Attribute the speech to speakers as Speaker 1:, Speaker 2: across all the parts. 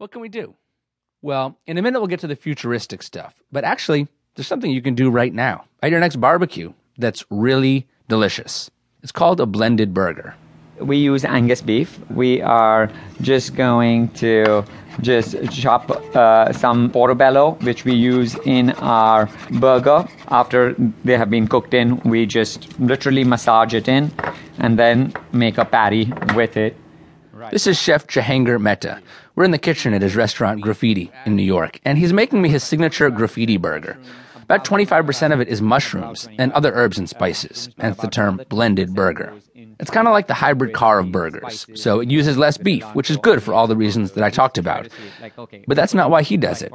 Speaker 1: What can we do? Well, in a minute, we'll get to the futuristic stuff. But actually, there's something you can do right now at your next barbecue that's really delicious. It's called a blended burger.
Speaker 2: We use Angus beef. We are just going to just chop uh, some portobello, which we use in our burger. After they have been cooked in, we just literally massage it in and then make a patty with it.
Speaker 1: This is Chef Jehangir Mehta. We're in the kitchen at his restaurant Graffiti in New York, and he's making me his signature graffiti burger. About 25% of it is mushrooms and other herbs and spices, hence the term blended burger. It's kind of like the hybrid car of burgers, so it uses less beef, which is good for all the reasons that I talked about. But that's not why he does it.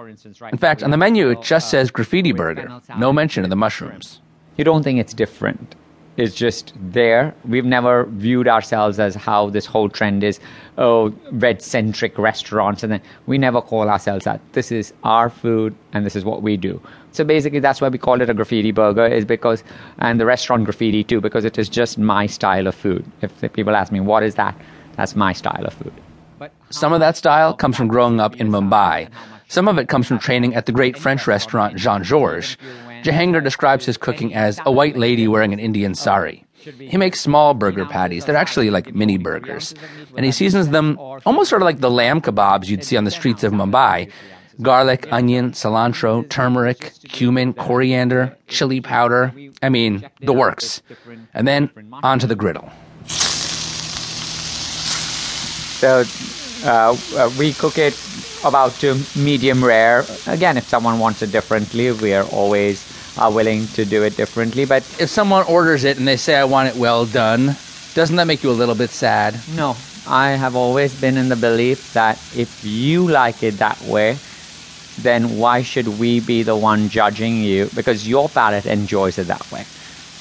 Speaker 1: In fact, on the menu it just says graffiti burger, no mention of the mushrooms.
Speaker 2: You don't think it's different. It's just there. We've never viewed ourselves as how this whole trend is, oh, red centric restaurants, and then we never call ourselves that. This is our food, and this is what we do. So basically, that's why we call it a graffiti burger, is because, and the restaurant graffiti too, because it is just my style of food. If, if people ask me, what is that? That's my style of food.
Speaker 1: Some of that style comes from growing up in Mumbai. Some of it comes from training at the great French restaurant Jean Georges. Jehangir describes his cooking as a white lady wearing an Indian sari. He makes small burger patties. They're actually like mini burgers. And he seasons them almost sort of like the lamb kebabs you'd see on the streets of Mumbai. Garlic, onion, cilantro, turmeric, cumin, coriander, chili powder. I mean, the works. And then onto the griddle.
Speaker 2: So uh, uh, we cook it about to medium rare. Again, if someone wants it differently, we are always uh, willing to do it differently. But
Speaker 1: If someone orders it and they say, I want it well done, doesn't that make you a little bit sad?
Speaker 2: no, I have always been in the belief that if you like it that way, then why should we be the one judging you? Because your palate enjoys it that way.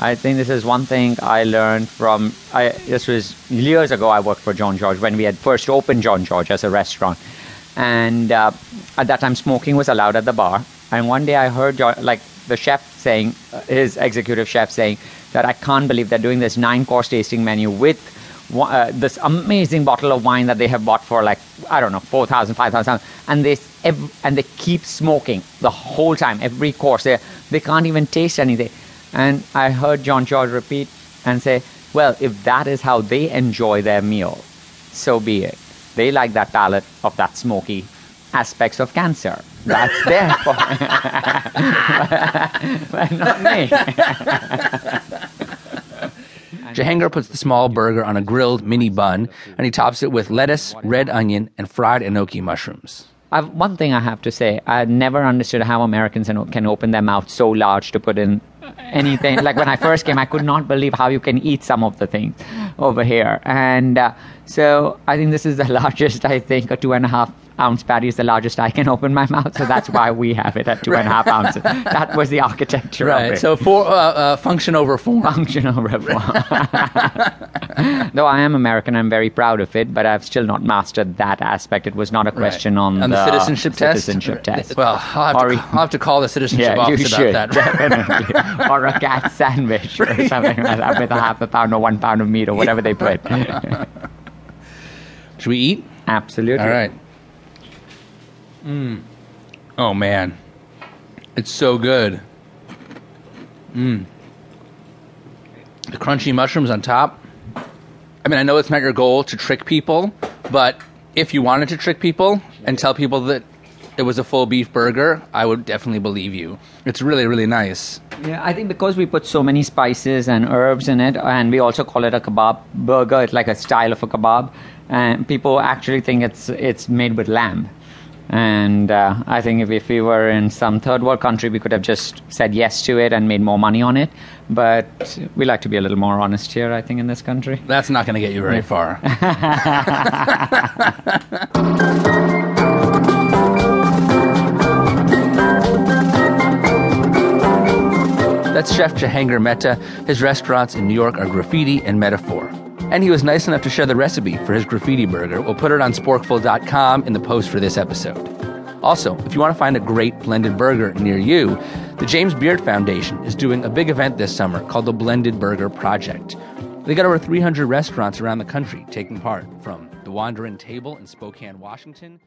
Speaker 2: I think this is one thing I learned from. I, this was years ago. I worked for Jean Georges when we had first opened Jean Georges as a restaurant, and uh, at that time smoking was allowed at the bar. And one day I heard Jo- like the chef saying, uh, his executive chef saying that I can't believe they're doing this nine course tasting menu with uh, this amazing bottle of wine that they have bought for like I don't know 4,000, 5,000, and they and they keep smoking the whole time, every course. They they can't even taste anything. And I heard Jean Georges repeat and say, "Well, if that is how they enjoy their meal, so be it. They like that palate of that smoky aspects of cancer. That's their fault, but not me."
Speaker 1: Jehangir puts the small burger on a grilled mini bun and he tops it with lettuce, red onion, and fried enoki mushrooms.
Speaker 2: I've, one thing I have to say, I never understood how Americans can can open their mouth so large to put in anything. like when I first came, I could not believe how you can eat some of the things over here. And uh, so I think this is the largest, I think, a two and a half ounce patty is the largest I can open my mouth. So that's why we have it at two and a half ounces. That was the architecture of
Speaker 1: Right.
Speaker 2: it.
Speaker 1: So for uh, uh, function over form.
Speaker 2: functional reform. Though I am American, I'm very proud of it, but I've still not mastered that aspect. It was not a question on,
Speaker 1: on the, citizenship test.
Speaker 2: Citizenship test.
Speaker 1: Well, I'll have,
Speaker 2: Or
Speaker 1: to, I'll have to call the citizenship
Speaker 2: yeah,
Speaker 1: office
Speaker 2: should
Speaker 1: about that.
Speaker 2: definitely, or a cat sandwich or something like that with a half a pound or one pound of meat or whatever they put.
Speaker 1: Should we eat?
Speaker 2: Absolutely.
Speaker 1: All right. Mm. Oh man, it's so good. Mm. The crunchy mushrooms on top. I mean, I know it's not your goal to trick people, but if you wanted to trick people and tell people that it was a full beef burger, I would definitely believe you. It's really, really nice.
Speaker 2: Yeah, I think because we put so many spices and herbs in it, and we also call it a kebab burger. It's like a style of a kebab, and people actually think it's it's made with lamb. And uh, I think if, if we were in some third world country, we could have just said yes to it and made more money on it. But we like to be a little more honest here, I think, in this country.
Speaker 1: That's not going to get you very far. That's Chef Jehangir Mehta. His restaurants in New York are Graffiti and Mehtaphor. And he was nice enough to share the recipe for his graffiti burger. We'll put it on sporkful.com in the post for this episode. Also, if you want to find a great blended burger near you, the James Beard Foundation is doing a big event this summer called the Blended Burger Project. They got over 300 restaurants around the country taking part, from the Wandering Table in Spokane, Washington